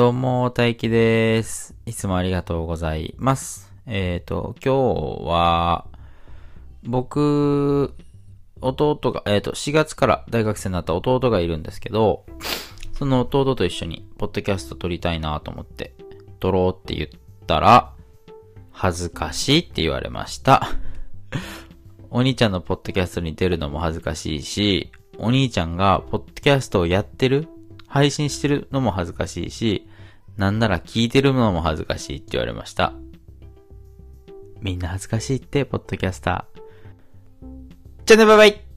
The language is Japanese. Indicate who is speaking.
Speaker 1: どうも、大輝です。いつもありがとうございます。えっ、と、今日は、僕、弟が、えっ、と、4月から大学生になった弟がいるんですけど、その弟と一緒に、ポッドキャスト撮りたいなと思って、撮ろうって言ったら、恥ずかしいって言われました。お兄ちゃんのポッドキャストに出るのも恥ずかしいし、お兄ちゃんがポッドキャストをやってる配信してるのも恥ずかしいし、なんなら聞いてるのも恥ずかしいって言われました。みんな恥ずかしいって、ポッドキャスター。じゃあね、バイバイ